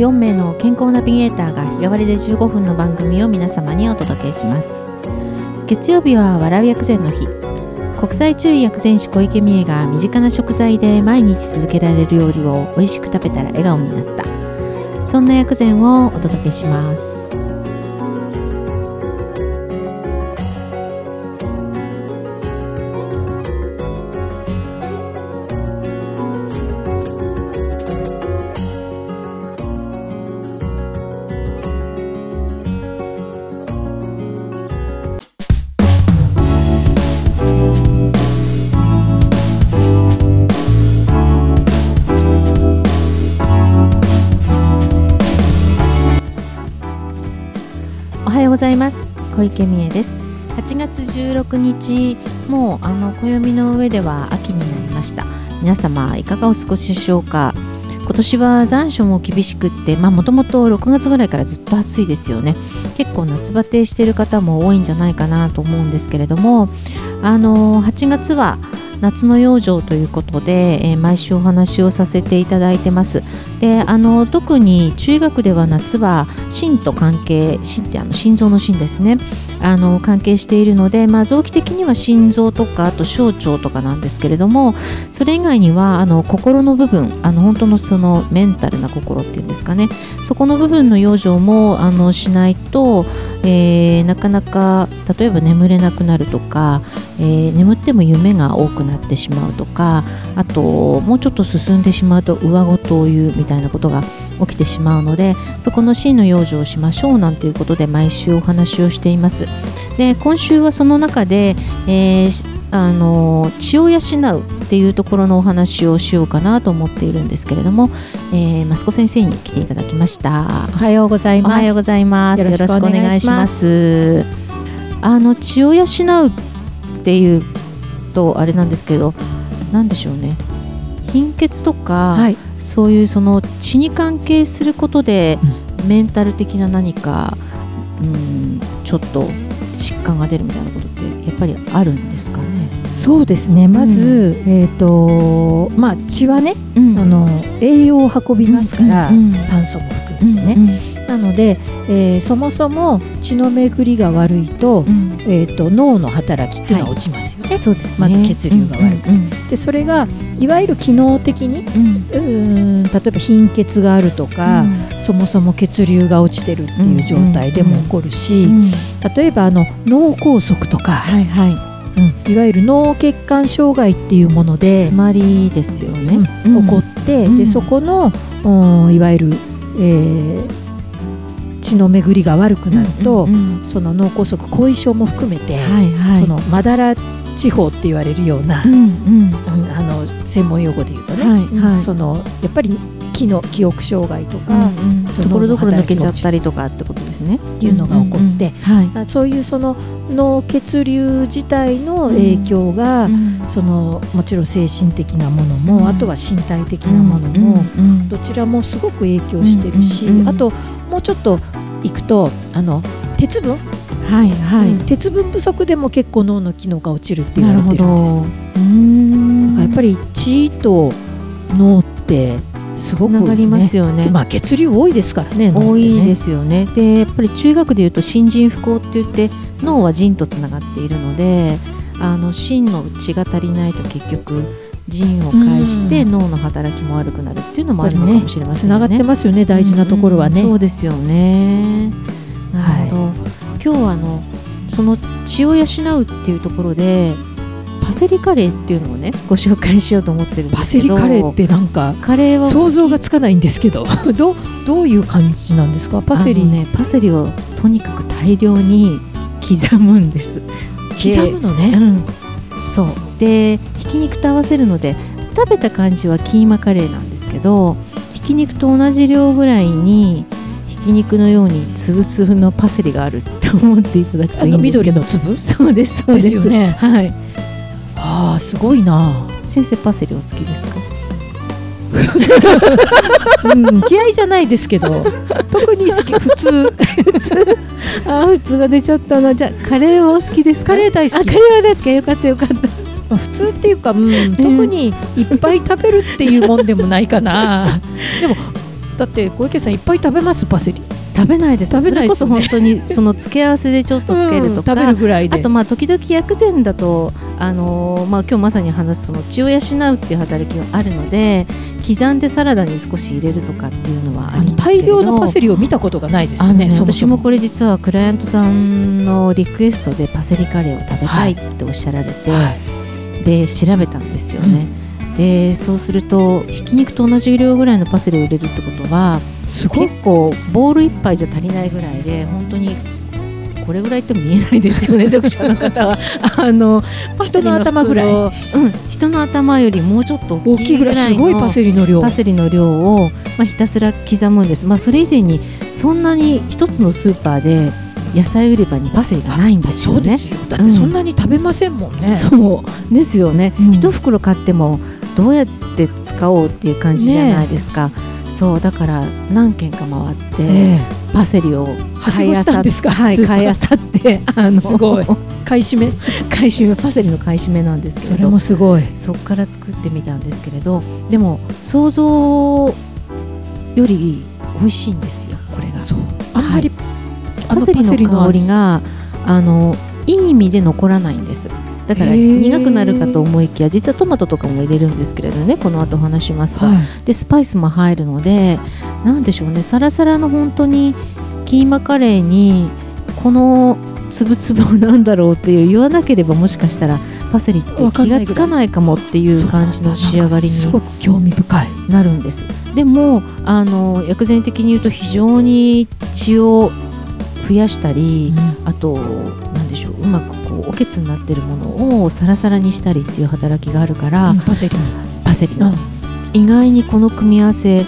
4名の健康ナビゲーターが日替わりで15分の番組を皆様にお届けします。月曜日は笑う薬膳の日。国際注意薬膳師小池美恵が身近な食材で毎日続けられる料理を美味しく食べたら笑顔になった。そんな薬膳をお届けします。ようございます。小池美恵です。8月16日もうあの暦の上では秋になりました。皆様いかがお過ごしでしょうか？今年は残暑も厳しくってまあもともと6月ぐらいからずっと暑いですよね。結構夏バテしている方も多いんじゃないかなと思うんですけれどもあの8月は夏の養生ということで、えー毎週お話をさせていただいてます。であの特に中医学では夏は心と関係心ってあの心臓の心ですね。あの関係しているので、まあ、臓器的には心臓とかあと小腸とかなんですけれどもそれ以外にはあの心の部分あの本当のそのメンタルな心っていうんですかね。そこの部分の養生もあのしないと、えーなかなか例えば眠れなくなるとか、えー眠っても夢が多くなってしまうとかあともうちょっと進んでしまうと上ごとを言うみたいなことが起きてしまうのでそこの真の養生をしましょうなんていうことで毎週お話をしています。で今週はその中で、えーしあの血を養うっていうところのお話をしようかなと思っているんですけれども、えー、マスコ先生に来ていただきました。おはようございます。おはようございます。よろしくお願いします。あの血を養うっていうとあれなんですけど、なんでしょうね。貧血とか、はい、そういうその血に関係することで、メンタル的な何か、うん、ちょっと疾患が出るみたいなことってやっぱりあるんですかね？そうですね。まず、えっ、とまあ血はね、うんあの栄養を運びますから、うんうんうん酸素も含うんめてね。なので、えーそもそも血の巡りが悪いと、うん。えっ、と脳の働きっていうのは落ちますよね。そうですね。まず血流が悪く。てうんでそれがいわゆる機能的にうん。うーん例えば貧血があるとか、そもそも血流が落ちてるっていう状態でも起こるし、うん。例えばあの脳梗塞とか、はいはい。うんいわゆる脳血管障害っていうもので、詰まりですよね。うん起こって、うん。でそこのおいわゆる、えー血の巡りが悪くなると、うんうんうん。その脳梗塞後遺症も含めて、はいはい。そのまだら地方って言われるような、うんうん。うんあの専門用語で言うとね、はいはい。そのやっぱり記の記憶障害とかうんそのところどころ抜けちゃったりとかってことですね。っていうのが起こって、そういうその脳血流自体の影響が、そのもちろん精神的なものも、うん。あとは身体的なものも、うん。どちらもすごく影響してるし、うんうんうん。あともうちょっと行くとあの鉄分、はいはい。うん鉄分不足でも結構脳の機能が落ちるって言。われてるんです。うんだからやっぱり血と脳ってすごく、つながりますよね。まあ血流多いですからね。。多いですすよね。でやっぱり中学でいうと心腎不交って言って脳は腎とつながっているのであの心の血が足りないと結局腎を介してうん脳の働きも悪くなるっていうのもあるのかもしれませんよね。つながってますよね大事なところはね。そうですよね。今日はあのその血を養うっていうところでパセリカレーっていうのをねご紹介しようと思ってるんでパセリ。カレーってなんかカレーは想像がつかないんですけど どうどういう感じなんですか？パセリねパセリをとにかく大量に刻むんです。刻むのね？うん、そうでひき肉と合わせるので食べた感じはキーマカレーなんですけどひき肉と同じ量ぐらいにひき肉のようにつぶつぶのパセリがあるって思っていただくといいんですけど。緑の粒？そうですそうです。よね。はい。ああすごいな、先生パセリお好きですか？うん、嫌いじゃないですけど。特に好き普通。あー普通が出ちゃったな。じゃあカレーはお好きですか？カレー大好き。あカレーは大好き。よかったよかった。まあ、普通っていうか、うん、特にいっぱい食べるっていうもんでもないかな。でもだって小池さんいっぱい食べますパセリ食べないです。食べない、ね、こそ本当に その付け合わせでちょっとつけるとか、うん、食べるぐらいで。あとまあ時々薬膳だとあのー、まあ今日まさに話すその血を養うっていう働きがあるので刻んでサラダに少し入れるとかっていうのはあります大量のパセリを見たことがないですよね、ね、私もこれ実はクライアントさんのリクエストでパセリカレーを食べたいっておっしゃられて、はい、で調べたんですよね、うんでそうするとひき肉と同じ量ぐらいのパセリを入れるってことは結構ボール1杯じゃ足りないぐらいで本当にこれぐらいっても見えないですよね 読者の方は。あの人の頭ぐらい、うん、人の頭よりもうちょっと大きいぐらいのパセリの量。パセリの量を、まあ、ひたすら刻むんです、まあ、それ以前にそんなに一つのスーパーで野菜売り場にパセリがないんですよね。よ。だってそんなに食べませんもんね。うん、そう。ですよね。一、うん、袋買ってもどうやって使おうっていう感じじゃないですか。ね、そうだから何軒か回って、え。ー、パセリを買いあさって、はい、買いあさってあのすごい。買い占め買い占めパセリの買い占めなんですけど。それもすごい。そこから作ってみたんですけれどでも想像より美味しいんですよこれが。あんまり、はい、パセリの香りがあのいい意味で残らないんです。だから苦くなるかと思いきや実はトマトとかも入れるんですけれどねこの後話しますが、はい、でスパイスも入るので何でしょうねサラサラの本当にキーマカレーにこのつぶつぶをなんだろうっていう言わなければもしかしたらパセリって気がつかないかもっていう感じの仕上がりにすごく興味深い。なるんです。でもあの薬膳的に言うと非常に血を増やしたり、うん、あと何でしょう。うまくこうおけつになってるものをサラサラにしたりっていう働きがあるから、うん、パセリ。パセリ。の、うん、意外にこの組み合わせ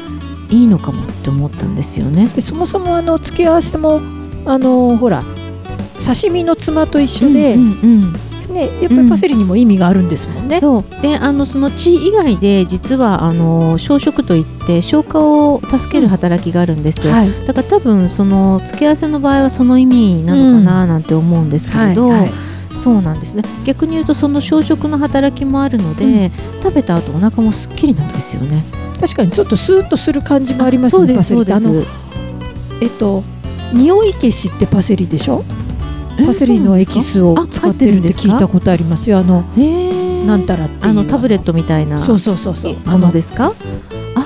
いいのかもって思ったんですよね。でそもそもあの付け合わせもあのほら刺身のつまと一緒で、うんうんうんね、やっぱりパセリにも意味があるんですもんね。うん、そう。であのその血以外で実はあの消食といって消化を助ける働きがあるんですよ、はい、だから多分その付け合わせの場合はその意味なのかななんて思うんですけれど。はいはい。そうなんですね。逆に言うとその消食の働きもあるので、うん、食べた後お腹もすっきりなんですよね。確かにちょっとスーッとする感じもありますねそうですそうです。えっと匂い消しってパセリでしょ？パセリのエキスを使ってるって聞いたことありますよ。あのなんたらってあのタブレットみたいな。そうそうそうそう。ものですか？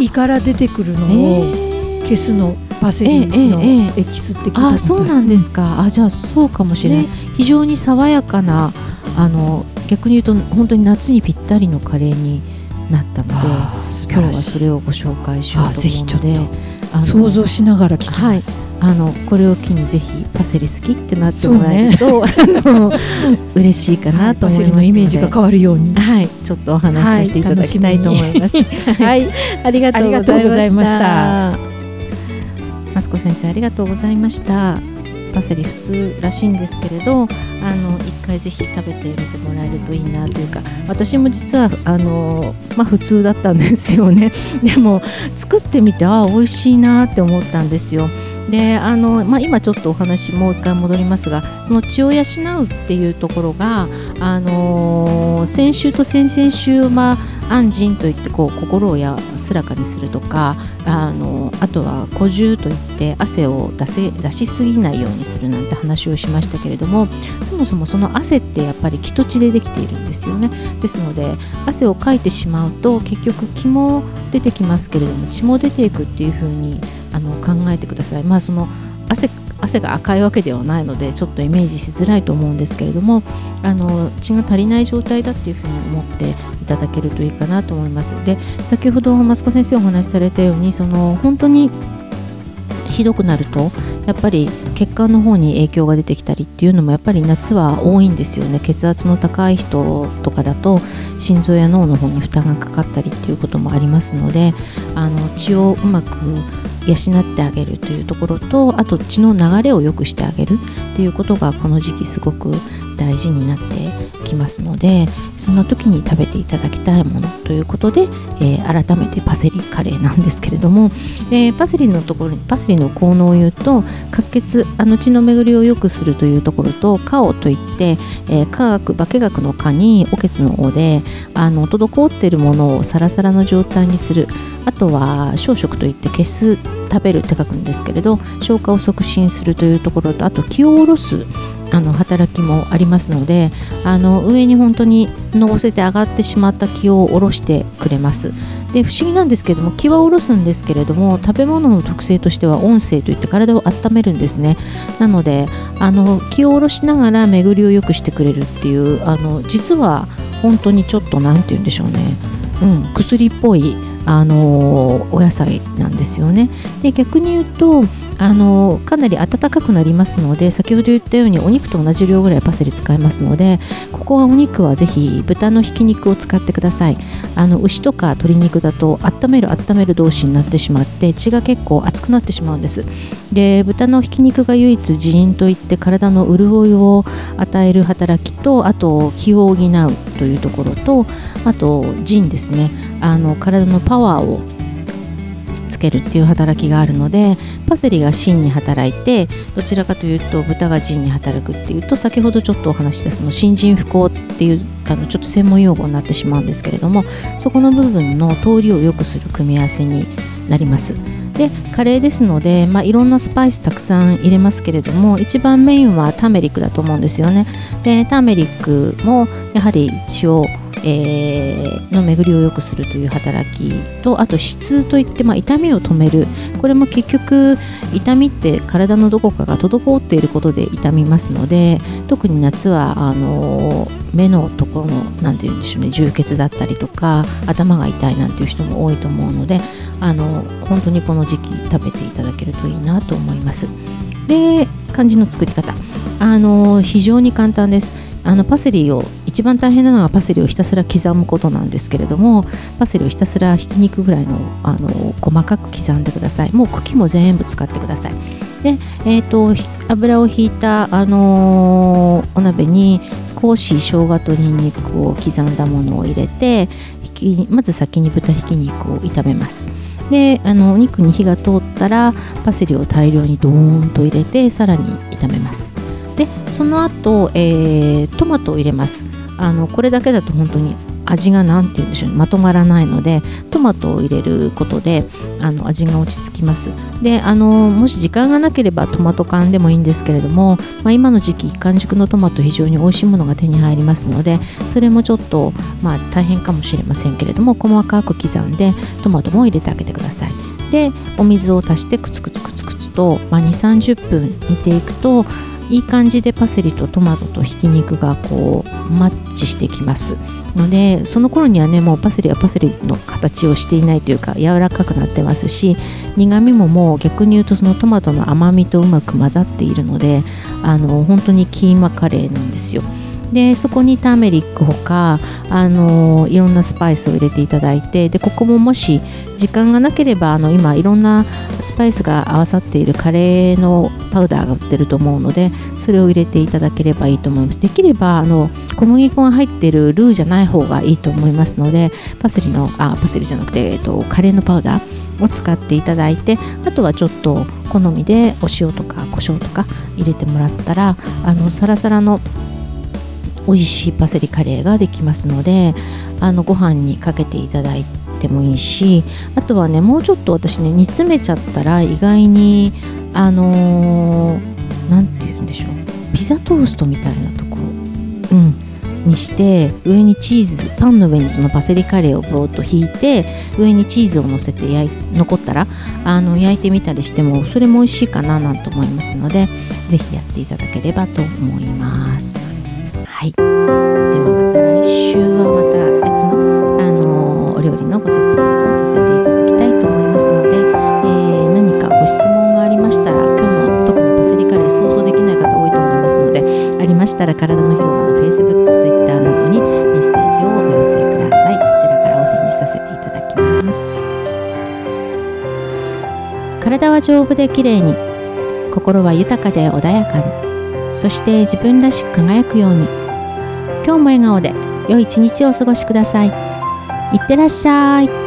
胃から出てくるのを消すのパセリのエキスって聞いたことあそうなんですか？あじゃあそうかもしれない、ね、非常に爽やかなあの逆に言うと本当に夏にぴったりのカレーになったので今日はそれをご紹介しようと思うので。想像しながら聞きます、はい、あのこれを機にぜひパセリ好きってなってもらえると、ね、あの嬉しいかなと思いますので、はい、のイメージが変わるように。はい。ちょっとお話しさせていただきたいと思います、はい、ありがとうございました。マスコ先生ありがとうございましたパセリ普通らしいんですけれどあの一回ぜひ食べてみてもらえるといいなというか私も実はあの、まあ、普通だったんですよね でも作ってみてああ美味しいなって思ったんですよ。であの、まあ、今ちょっとお話もう一回戻りますがその血を養うっていうところが、あの、先週と先々週、まあ、安心といってこう心を安らかにするとかあのあとは古獣といって汗を出せ出しすぎないようにするなんて話をしましたけれどもそもそもその汗ってやっぱり気と血でできているんですよねですので汗をかいてしまうと結局気も出てきますけれども血も出ていくっていうふうにあの考えてください。まあその汗汗が赤いわけではないのでちょっとイメージしづらいと思うんですけれどもあの血が足りない状態だっていうふうに思っていただけるといいかなと思います。で先ほどマスコ先生お話しされたようにその本当にひどくなるとやっぱり血管の方に影響が出てきたりっていうのもやっぱり夏は多いんですよね血圧の高い人とかだと心臓や脳の方に負担がかかったりっていうこともありますのであの血をうまく養ってあげるというところとあと血の流れを良くしてあげるっていうことがこの時期すごく大事になってきますのでそんな時に食べていただきたいものということで、えー、改めてパセリカレーなんですけれども、えー、パセリのところにパセリの効能を言うと滑血あの血の巡りを良くするというところとカオといって、えー、科学化学の科におけつのおであの滞っているものをサラサラの状態にする。あとは小食といって消す食べるって書くんですけれど消化を促進するというところとあと気を下ろすあの働きもありますのであの上に本当にのせて上がってしまった気を下ろしてくれます。で不思議なんですけども気は下ろすんですけれども食べ物の特性としては音声といって体を温めるんですね。なのであの気を下ろしながら巡りを良くしてくれるっていうあの実は本当にちょっと何て言うんでしょうね、うん、薬っぽいあのお野菜なんですよね。で逆に言うとあのかなり温かくなりますので先ほど言ったようにお肉と同じ量ぐらいパセリ使いますのでここはお肉はぜひ豚のひき肉を使ってください。あの牛とか鶏肉だと温める温める同士になってしまって血が結構熱くなってしまうんです。で豚のひき肉が唯一人因といって体の潤いを与える働きとあと気を補うというところとあと腎ですね。あの体のパワーをつけるっていう働きがあるのでパセリが芯に働いてどちらかというと豚が腎に働くっていうと先ほどちょっとお話したその新人不幸っていうあのちょっと専門用語になってしまうんですけれどもそこの部分の通りを良くする組み合わせになります。でカレーですので、まあ、いろんなスパイスたくさん入れますけれども一番メインはターメリックだと思うんですよねでターメリックもやはり塩えー、の巡りを良くするという働きとあと湿といって、まあ、痛みを止める。これも結局痛みって体のどこかが滞っていることで痛みますので特に夏はあの目のところの何て言うんでしょうね充血だったりとか頭が痛いなんていう人も多いと思うのであの本当にこの時期食べていただけるといいなと思います。で漢字の作り方。あの非常に簡単です。あのパセリを一番大変なのはパセリをひたすら刻むことなんですけれどもパセリをひたすらひき肉ぐらいのあの細かく刻んでください。もう茎も全部使ってください。で、えーと、油をひいた、あのー、お鍋に少し生姜とにんにくを刻んだものを入れてまず先に豚ひき肉を炒めます。であのお肉に火が通ったらパセリを大量にドーンと入れてさらに炒めます。でその後、えー、トマトを入れます。あのこれだけだと本当に味が何て言うんでしょうね。まとまらないのでトマトを入れることであの味が落ち着きます。であのもし時間がなければトマト缶でもいいんですけれども、まあ、今の時期完熟のトマト非常に美味しいものが手に入りますのでそれもちょっと、まあ、大変かもしれませんけれども細かく刻んでトマトも入れてあげてください。でお水を足してクツクツクツクツと、まあ、2 3 0分煮ていくといい感じでパセリとトマトとひき肉がこうマッチしてきますのでその頃にはねもうパセリはパセリの形をしていないというか柔らかくなってますし苦みももう逆に言うとそのトマトの甘みとうまく混ざっているのであの本当にキーマカレーなんですよ。でそこにターメリックほか、あのいろんなスパイスを入れていただいてでここももし時間がなければあの今いろんなスパイスが合わさっているカレーのパウダーが売ってると思うのでそれを入れていただければいいと思います。できればあの小麦粉が入ってるルーじゃない方がいいと思いますのでパセリのあパセリじゃなくて、えっと、カレーのパウダーを使っていただいてあとはちょっと好みでお塩とか胡椒とか入れてもらったらあのサラサラの美味しいパセリカレーができますのであのご飯にかけていただいてもいいしあとはねもうちょっと私ね煮詰めちゃったら意外にあの何、ー、て言うんでしょうピザトーストみたいなところうんにして上にチーズパンの上にそのパセリカレーをボーっと引いて上にチーズを乗せて焼い残ったらあの焼いてみたりしてもそれも美味しいかななんて思いますので是非やっていただければと思います。はい。ではまた来週はまた別の、あのお料理のご説明をさせていただきたいと思いますので、えー、何かご質問がありましたら今日の特にパセリカレー想像できない方多いと思いますのでありましたら体の広場の Facebook、Twitter などにメッセージをお寄せください。こちらからお返事させていただきます。体は丈夫で綺麗に心は豊かで穏やかにそして自分らしく輝くように今日も笑顔で良い一日をお過ごしください。いってらっしゃい。